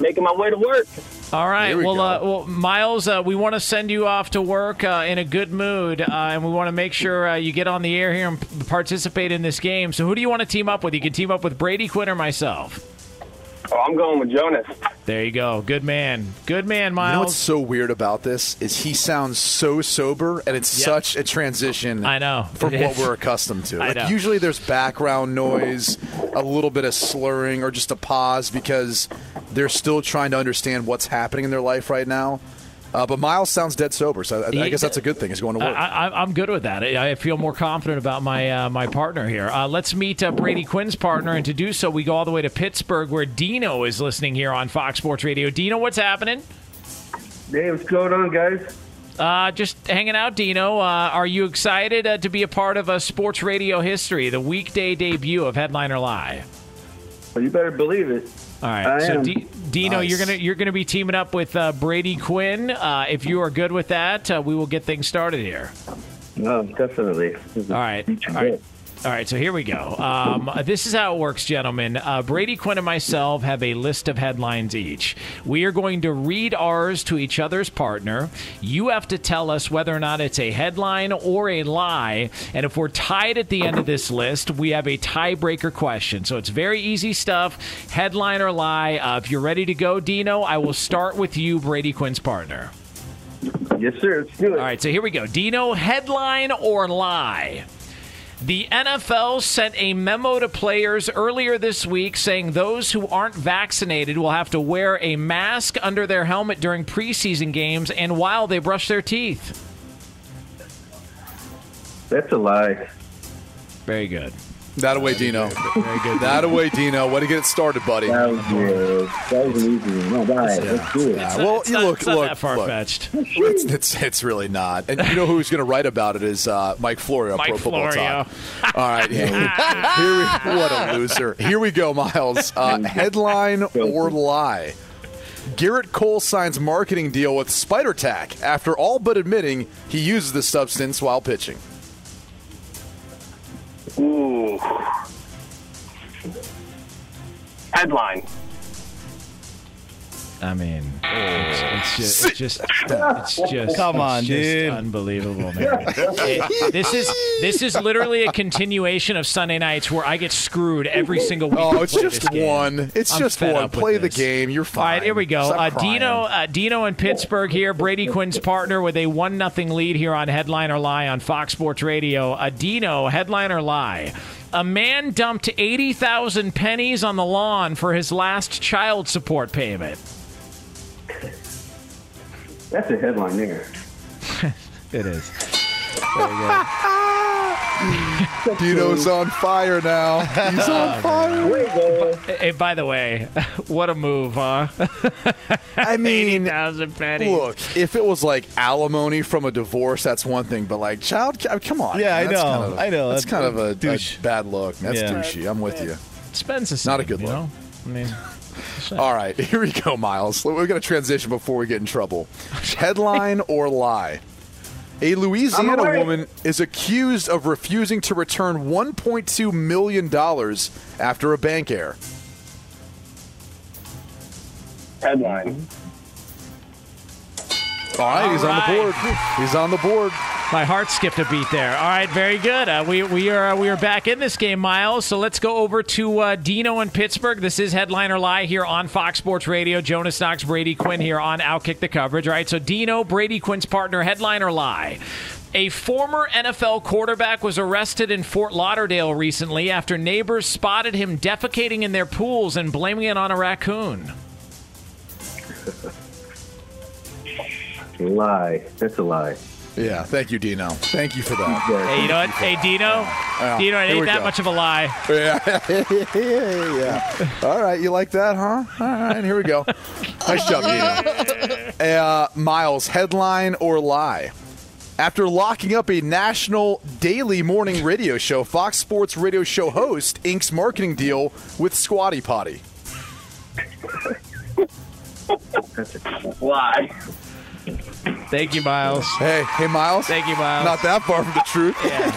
S8: making my way to work.
S1: All right.
S8: We
S1: well, uh, well, Miles, uh, we want to send you off to work uh, in a good mood, uh, and we want to make sure uh, you get on the air here and participate in this game. So, who do you want to team up with? You can team up with Brady Quinn or myself.
S8: Oh, I'm going with Jonas.
S1: There you go. Good man. Good man, Miles.
S9: You know what's so weird about this is he sounds so sober, and it's
S1: Yep.
S9: such a transition.
S1: I know.
S9: from
S1: It
S9: what
S1: is.
S9: we're accustomed to.
S1: I
S9: Like
S1: know.
S9: usually there's background noise, a little bit of slurring, or just a pause because they're still trying to understand what's happening in their life right now. Uh, but Miles sounds dead sober, so I, I guess that's a good thing. He's going to
S1: I,
S9: work.
S1: I, I'm good with that. I, I feel more confident about my uh, my partner here. Uh, let's meet uh, Brady Quinn's partner, and to do so, we go all the way to Pittsburgh, where Dino is listening here on Fox Sports Radio. Dino, what's happening?
S11: Hey, what's going on, guys?
S1: Uh, just hanging out, Dino. Uh, are you excited uh, to be a part of a sports radio history, the weekday debut of Headliner Live?
S11: Well, you better believe it.
S1: All right,
S11: I
S1: so. D- Dino,
S11: Nice.
S1: you're gonna you're gonna be teaming up with uh, Brady Quinn. Uh, if you are good with that, uh, we will get things started here.
S11: No, definitely.
S1: All right. All right. All right, so here we go. Um, this is how it works, gentlemen. Uh, Brady Quinn and myself have a list of headlines each. We are going to read ours to each other's partner. You have to tell us whether or not it's a headline or a lie. And if we're tied at the end of this list, we have a tiebreaker question. So it's very easy stuff headline or lie. Uh, if you're ready to go, Dino, I will start with you, Brady Quinn's partner.
S11: Yes, sir. Let's do it.
S1: All right, so here we go. Dino, headline or lie? The NFL sent a memo to players earlier this week saying those who aren't vaccinated will have to wear a mask under their helmet during preseason games and while they brush their teeth.
S11: That's a lie.
S1: Very good.
S2: That away, Dino.
S1: Very good.
S2: That away, Dino. Way to get it started, buddy.
S11: That was, uh, that was an easy one. All right, let's do it.
S2: Yeah, well,
S1: it's
S2: you
S1: not-
S2: look,
S1: it's
S2: look,
S1: that far-fetched.
S2: It's, it's, it's really not. And you know who's going to write about it is uh, Mike Florio,
S1: Mike
S2: Pro Football
S1: Florio.
S2: Talk. All right, here, we, what a loser. Here we go, Miles. Uh, headline or lie? Gerrit Cole signs marketing deal with Spider Tack after all but admitting he uses the substance while pitching.
S8: Ooh. Headline.
S1: I mean, it's, it's just, it's just, it's just,
S4: Come
S1: it's
S4: on,
S1: just
S4: dude.
S1: unbelievable, man. It- this is this is literally a continuation of Sunday nights where I get screwed every single week.
S2: Oh, it's just one. It's
S1: I'm
S2: just
S1: fed
S2: one. Play the
S1: this.
S2: game. You're fine.
S1: All right, here we go.
S2: Stop
S1: Uh. Dino, uh, Dino in Pittsburgh here. Brady Quinn's partner with a one nothing lead here on Headline or Lie on Fox Sports Radio. Uh, Dino, Headline or Lie. A man dumped eighty thousand pennies on the lawn for his last child support payment.
S11: That's a headline there.
S1: It is.
S2: Dino's on fire now. He's on oh, fire.
S1: Hey, by the way, what a move, huh?
S2: I mean,
S1: thousand pennies.
S2: Look, if it was like alimony from a divorce, that's one thing. But like child, ca- come on.
S4: Yeah, I
S2: That's
S4: know,
S2: kind of-
S4: I know.
S2: That's,
S4: That's
S2: kind of a, a
S4: douche.
S2: bad look. That's
S4: Yeah.
S2: douchey. I'm with you.
S1: Spends the same,
S2: Not a good
S1: you
S2: look.
S1: know? I mean,
S2: All right, here we go, Miles. We're going to transition before we get in trouble. Headline or lie? A Louisiana woman is accused of refusing to return $1.2 million after a bank error.
S8: Headline.
S2: All right, he's on the board. He's on the board.
S1: My heart skipped a beat there. All right, very good. Uh, we we are uh, we are back in this game, Miles. So let's go over to uh, Dino in Pittsburgh. This is Headliner or Lie here on Fox Sports Radio. Jonas Knox, Brady Quinn here on Outkick the Coverage. All right, so Dino, Brady Quinn's partner. Headliner or Lie. A former NFL quarterback was arrested in Fort Lauderdale recently after neighbors spotted him defecating in their pools and blaming it on a raccoon.
S11: Lie. That's a lie.
S2: Yeah, thank you, Dino. Thank you for that.
S1: Hey, you know what? Hey, Dino.
S2: Yeah,
S1: Dino, it ain't that
S2: go.
S1: much of a lie.
S2: Yeah, yeah, yeah. All right, you like that, huh? All right, here we go. Nice job, Dino. Uh, Miles, headline or lie? After locking up a national daily morning radio show, Fox Sports radio show host inks marketing deal with Squatty Potty.
S8: Lie.
S1: Thank you, Miles.
S2: Hey, hey, Miles.
S1: Thank you, Miles.
S2: Not that far from the truth. Yeah.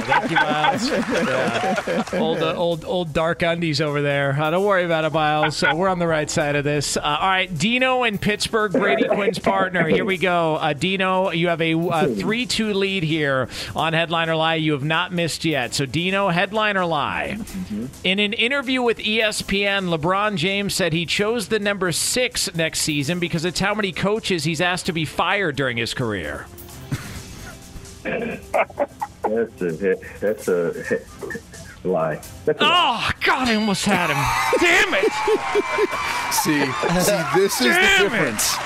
S1: Thank you, Miles. Yeah. Old, uh, old, old dark undies over there. Uh, don't worry about it, Miles. Uh, we're on the right side of this. Uh, all right, Dino in Pittsburgh, Brady Quinn's partner. Here we go. Uh, Dino, you have a uh, three-two lead here on Headliner Lie. You have not missed yet. So, Dino, Headline or Lie? In an interview with ESPN, LeBron James said he chose the number six next season because it's how many coaches he's asked to be fired during his career.
S11: That's a that's a lie. That's a lie.
S1: Oh, God, I almost had him. Damn it.
S2: See, see, this is the
S1: Damn it.
S2: difference.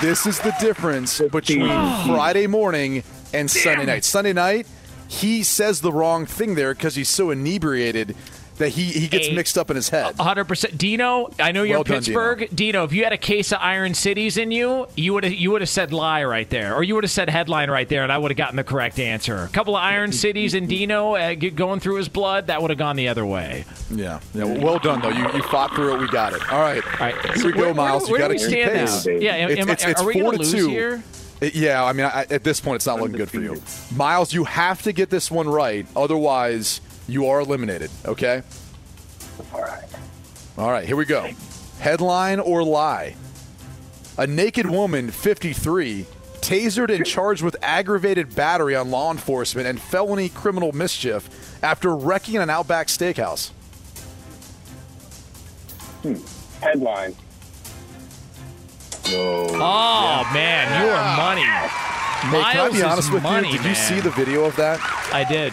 S2: This is the difference between Friday morning and Sunday night. Sunday night, he says the wrong thing there because he's so inebriated that he, he gets
S1: Hey.
S2: mixed up in his head.
S1: 100%. Dino, I know you're
S2: Well done,
S1: Pittsburgh. Dino. if you had a case of Iron Cities in you, you would have you would have said lie right there, or you would have said headline right there, and I would have gotten the correct answer. A couple of Iron Cities in Dino uh, going through his blood, that would have gone the other way.
S2: Yeah, yeah. Well done though. You, you fought through it. We got it. All right.
S1: All right.
S2: Here we go,
S1: Where-
S2: Miles.
S1: where-
S2: you got to keep pace.
S1: now? Yeah, am-
S2: It's-
S1: am I-
S2: it's- it's
S1: are we gonna lose
S2: two.
S1: here?
S2: Yeah, I mean, I, at this point, it's not looking good for you, Miles. You have to get this one right, otherwise, you are eliminated. Okay.
S8: All right.
S2: All right, here we go. Headline or lie? A naked woman, 53, tasered and charged with aggravated battery on law enforcement and felony criminal mischief after wrecking an Outback Steakhouse. Hmm.
S8: Headline.
S1: Oh man, you are money.
S2: Hey, can I
S1: Miles
S2: be honest
S1: is
S2: with
S1: money,
S2: you? Did you see the video of that?
S1: I did.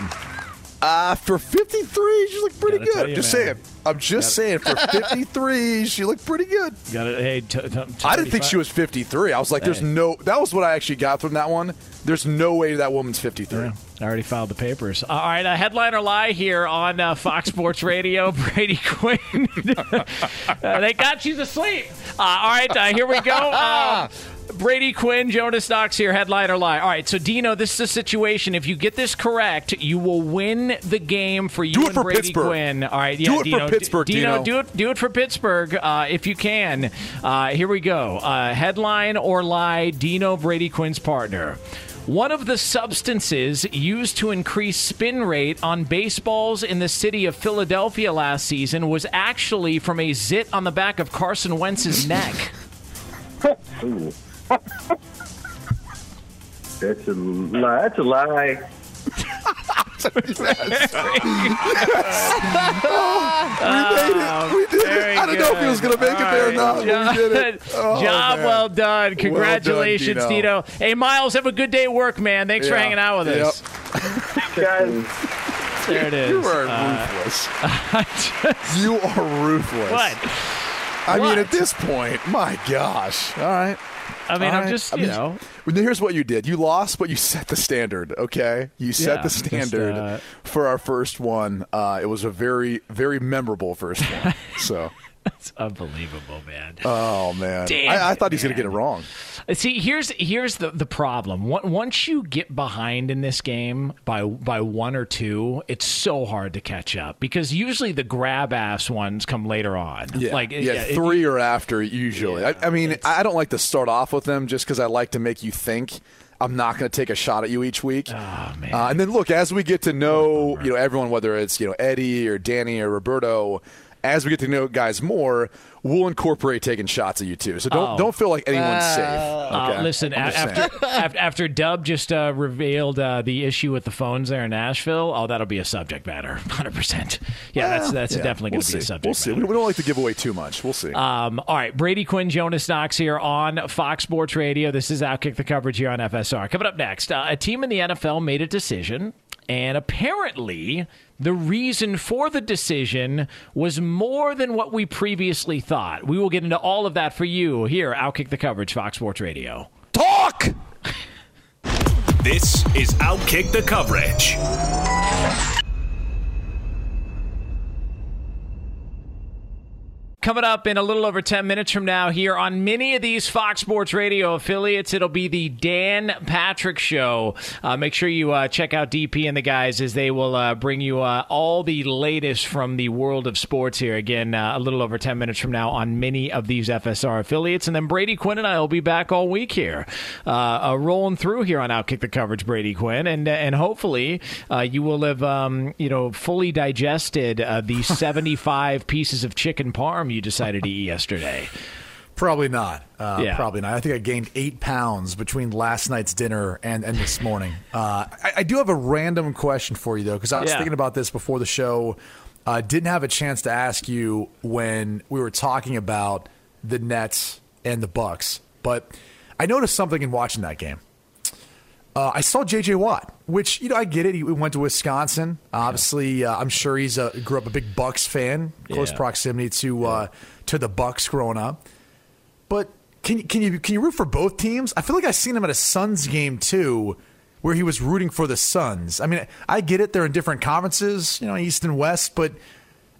S9: Uh, for 53, she looked pretty
S1: Gotta tell
S9: good.
S1: you,
S9: just
S1: man.
S9: saying. I'm just saying, for 53, she looked pretty good.
S1: Got it. Hey, t- t-
S9: I didn't think she was 53. I was like, there's
S1: Hey.
S9: no. That was what I actually got from that one. There's no way that woman's 53.
S1: I already filed the papers. All right, a headline or lie here on uh, Fox Sports Radio. Brady Quinn. Uh, they got you to sleep. Uh, all right, uh, here we go. Uh, Brady Quinn, Jonas Knox here, headline or lie. All right, so Dino, this is a situation. If you get this correct, you will win the game for you
S9: Do it
S1: and
S9: for
S1: Brady
S9: Pittsburgh.
S1: Quinn. All right, yeah,
S9: Do
S1: yeah,
S9: it for Pittsburgh,
S1: Dino,
S9: Dino.
S1: do it, do it for Pittsburgh uh, if you can. Uh, here we go. Uh, headline or lie? Dino Brady Quinn's partner. One of the substances used to increase spin rate on baseballs in the city of Philadelphia last season was actually from a zit on the back of Carson Wentz's neck.
S11: Ooh. That's a lie. That's a lie.
S9: we made it. We did it. I don't know if he was going to make it there or not, but we did it. Oh,
S1: Job
S9: man.
S1: well done. Congratulations,
S9: Dino.
S1: Dino. Hey, Miles, have a good day at work, man. Thanks for hanging out with
S9: Yep.
S1: us.
S11: Guys,
S1: There it is.
S9: You are
S1: Uh,
S9: ruthless. you are ruthless.
S1: What?
S9: I
S1: What?
S9: mean, at this point, my gosh. All right.
S1: I mean, I'm
S9: right.
S1: just,
S9: I
S1: you
S9: mean,
S1: know.
S9: Here's what you did. You lost, but you set the standard. Okay, you set
S1: Yeah,
S9: the
S1: just,
S9: standard
S1: uh,
S9: for our first one. Uh, it was a very, very memorable first one. So,
S1: It's unbelievable, man.
S9: oh man,
S1: Damn
S9: I, I
S1: it,
S9: thought he was going to get it wrong.
S1: See, here's here's the the problem. Once you get behind in this game by by one or two, it's so hard to catch up because usually the grab ass ones come later on.
S9: Yeah,
S1: like
S9: yeah,
S1: it-
S9: three or after usually. I, I mean, I don't like to start off with them just because I like to make you think. I'm not going to take a shot at you each week.
S1: Oh man!
S9: Uh, and then look, as we get to know, you know, everyone, whether it's you know Eddie or Danny or Roberto, as we get to know guys more, we'll incorporate taking shots at you too. So don't
S1: Oh.
S9: don't feel like anyone's safe.
S1: Uh, listen, a-
S9: I'm just saying.
S1: after, after after Dub just uh, revealed uh, the issue with the phones there in Nashville, oh, that'll be a subject matter, hundred percent. Yeah, that's that's
S9: Yeah,
S1: definitely
S9: we'll
S1: going to be a subject.
S9: We'll see.
S1: matter.
S9: We we don't like to give away too much. We'll see.
S1: Um, all right, Brady Quinn, Jonas Knox here on Fox Sports Radio. This is Outkick the coverage here on FSR. Coming up next, uh, a team in the NFL made a decision, and apparently the reason for the decision was more than what we previously thought. We will get into all of that for you here, Outkick the coverage, Fox Sports Radio.
S7: Talk!
S3: This is Outkick the Coverage.
S1: Coming up in a little over 10 minutes from now here on many of these Fox Sports Radio affiliates, it'll be the Dan Patrick Show. Uh, make sure you uh, check out DP and the guys as they will uh, bring you uh, all the latest from the world of sports here. Again, uh, a little over 10 minutes from now on many of these FSR affiliates. And then Brady Quinn and I will be back all week here, uh, rolling through here on Outkick the Coverage, Brady Quinn. And, and hopefully you will have, um, you know, fully digested the 75 pieces of chicken parm you decided to eat yesterday.
S2: Probably not. Uh,
S1: Yeah.
S2: Probably not. I think I gained eight pounds between last night's dinner and, and this morning. Uh, I, I do have a random question for you, though, because I was
S1: Yeah.
S2: thinking about this before the show. Uh, didn't have a chance to ask you when we were talking about the Nets and the Bucks, but I noticed something in watching that game. Uh, I saw J.J. Watt, which you know I get it. He went to Wisconsin. Obviously, uh, I'm sure he's a grew up a big Bucks fan, close
S1: Yeah.
S2: proximity to uh, to the Bucks growing up. But can you can you can you root for both teams? I feel like I've seen him at a Suns game too, where he was rooting for the Suns. I mean, I get it; they're in different conferences, you know, East and West, but.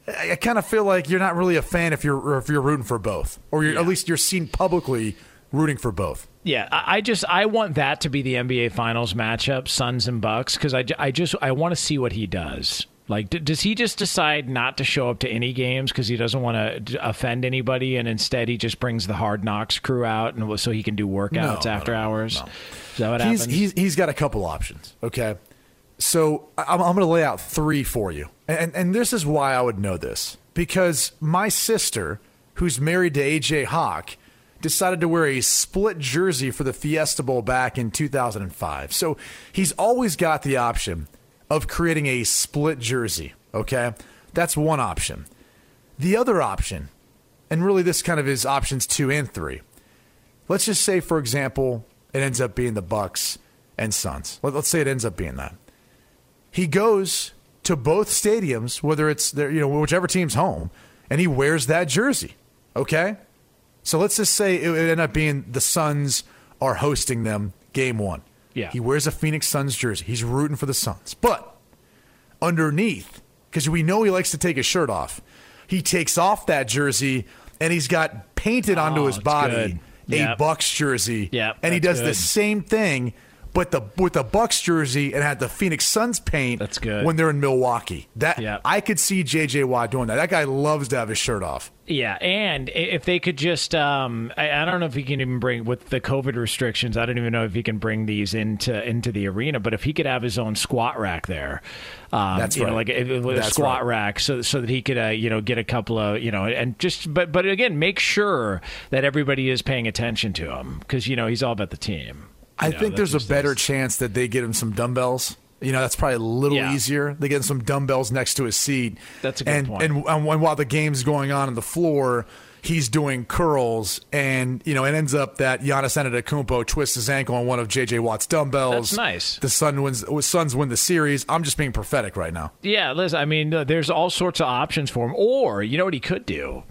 S2: I, I kind of feel like you're not really a fan if you're or if you're rooting for both, or you're, at least you're seen publicly rooting for both.
S1: Yeah, I I just I want that to be the NBA Finals matchup, Suns and Bucks, because I, I just I want to see what he does. Like, d- does he just decide not to show up to any games because he doesn't want to offend anybody, and instead he just brings the Hard Knocks crew out, and so he can do workouts
S2: No,
S1: after
S2: no,
S1: hours?
S2: no.
S1: Is that what
S2: he's,
S1: happens?
S2: He's, he's got a couple options. Okay. So I'm, I'm going to lay out three for you. And, and this is why I would know this because my sister, who's married to AJ Hawk, decided to wear a split jersey for the Fiesta Bowl back in 2005. So he's always got the option of creating a split jersey. Okay. That's one option. The other option, and really this kind of is options two and three. Let's just say, for example, it ends up being the Bucks and Suns. Let- Let's say it ends up being that. He goes to both stadiums, whether it's their, you know whichever team's home, and he wears that jersey. Okay, so let's just say it would end up being the Suns are hosting them game one.
S1: Yeah.
S2: he wears a Phoenix Suns jersey. He's rooting for the Suns, but underneath, because we know he likes to take his shirt off, he takes off that jersey and he's got painted onto
S1: Oh,
S2: his body
S1: good.
S2: a Bucks jersey.
S1: Yep,
S2: and he does the same thing, but the with the Bucks jersey and had the Phoenix Suns paint. That's
S1: good.
S2: when they're in Milwaukee. That I could see JJ Watt doing that. That guy loves to have his shirt off.
S1: Yeah, and if they could just, um, I, I don't know if he can even bring with the COVID restrictions. I don't even know if he can bring these into into the arena. But if he could have his own squat rack there, um,
S2: That's
S1: you know,
S2: right.
S1: like a, a squat
S2: right.
S1: rack, so so that he could, uh, you know, get a couple of, you know, and just, but but again, make sure that everybody is paying attention to him because you know he's all about the team.
S2: I
S1: know,
S2: think there's a better chance that they get him some dumbbells. You know, that's probably a little
S1: Yeah.
S2: easier. They get him some dumbbells next to his seat.
S1: That's a good
S2: and,
S1: point.
S2: And, and while the game's going on on the floor, he's doing curls, and you know, it ends up that Giannis Antetokounmpo twists his ankle on one of JJ Watt's dumbbells.
S1: That's nice.
S2: The Sun wins. Suns win the series. I'm just being prophetic right now.
S1: Yeah, listen, I mean, there's all sorts of options for him. Or, you know what he could do?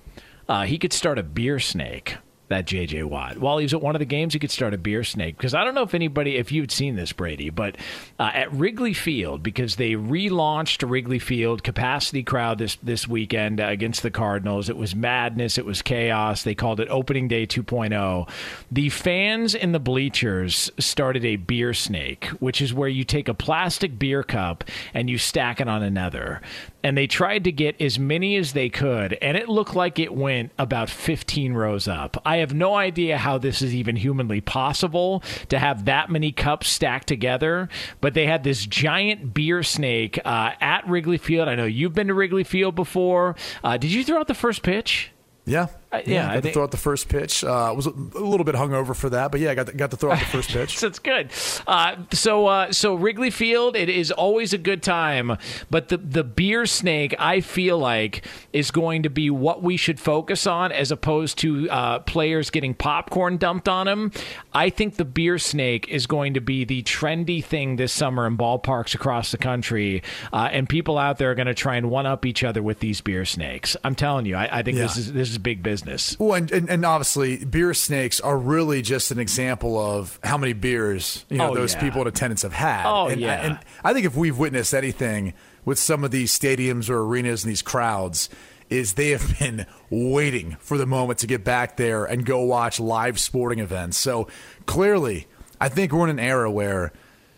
S1: Uh, he could start a beer snake, that J.J. Watt. While he was at one of the games, he could start a beer snake. Because I don't know if anybody, if you'd seen this, Brady, but uh, at Wrigley Field, because they relaunched Wrigley Field, capacity crowd this, this weekend uh, against the Cardinals. It was madness. It was chaos. They called it Opening Day 2.0. The fans in the bleachers started a beer snake, which is where you take a plastic beer cup and you stack it on another. And they tried to get as many as they could, and it looked like it went about 15 rows up. I have no idea how this is even humanly possible to have that many cups stacked together, but they had this giant beer snake uh, at Wrigley Field. I know you've been to Wrigley Field before. Uh, did you throw out the first pitch?
S2: Yeah.
S1: Uh, yeah,
S2: I
S1: I
S2: got to throw out the first pitch. Uh, I was a little bit hungover for that, but yeah, I got to, got to throw out the first pitch.
S1: so it's good. Uh, so uh, so Wrigley Field, it is always a good time. But the the beer snake, I feel like, is going to be what we should focus on as opposed to uh, players getting popcorn dumped on them. I think the beer snake is going to be the trendy thing this summer in ballparks across the country, uh, and people out there are going to try and one up each other with these beer snakes. I'm telling you, I, I think this is this is big business.
S2: Well, and, and, and obviously, beer snakes are really just an example of how many beers you know
S1: Oh,
S2: those
S1: yeah.
S2: people in attendance have had.
S1: Oh,
S2: and,
S1: yeah.
S2: and I think if we've witnessed anything with some of these stadiums or arenas and these crowds, is they have been waiting for the moment to get back there and go watch live sporting events. So clearly, I think we're in an era where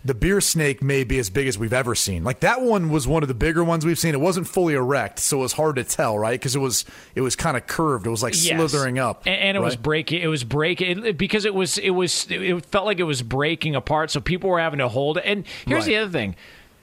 S2: the beer snake may be as big as we've ever seen. Like that one was one of the bigger ones we've seen. It wasn't fully erect, so it was hard to tell, right? Because it was it was kind of curved. It was like
S1: Yes.
S2: slithering up,
S1: and, and it was
S2: right?
S1: breaking. It was breaking because it was it was it felt like it was breaking apart. So people were having to hold it. And here's
S2: Right.
S1: the other thing.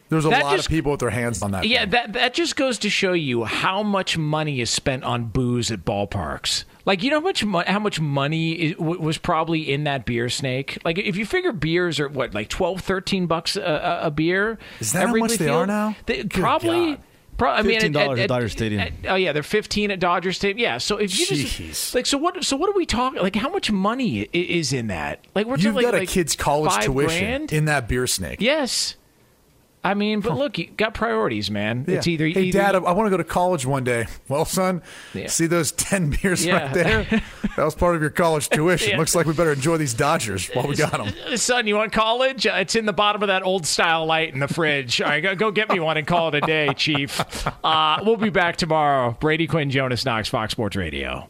S2: There's a
S1: That
S2: lot
S1: just-
S2: of people with their hands on that.
S1: Yeah, that that just goes to show you how much money is spent on booze at ballparks. Like you know how much mo- how much money is, w- was probably in that beer snake. Like if you figure beers are what like 12, 13 bucks a, a, a beer.
S2: Is that how much
S1: Wrigley
S2: they are now?
S1: They, probably. Pro- I mean,
S4: $15 at Dodger Stadium.
S1: at- oh yeah, they're fifteen at Dodger Stadium. Yeah, so if you
S2: Jeez.
S1: just like, so what? So what are we talking? Like, how much money is in that? Like, we're
S2: You've
S1: talking like,
S2: got a kid's college tuition
S1: grand?
S2: in that beer snake.
S1: Yes. I mean, but look, you got priorities, man.
S2: Yeah.
S1: It's either
S2: hey,
S1: either,
S2: Dad, I, want to go to college one day. Well, son,
S1: Yeah.
S2: see those ten beers
S1: Yeah.
S2: right there? That was part of your college tuition.
S1: Yeah.
S2: Looks like we better enjoy these Dodgers while we got them.
S1: Son, you want college? Uh, it's in the bottom of that old style light in the fridge. All right, go, go get me one and call it a day, Chief. Uh, we'll be back tomorrow. Brady Quinn, Jonas Knox, Fox Sports Radio.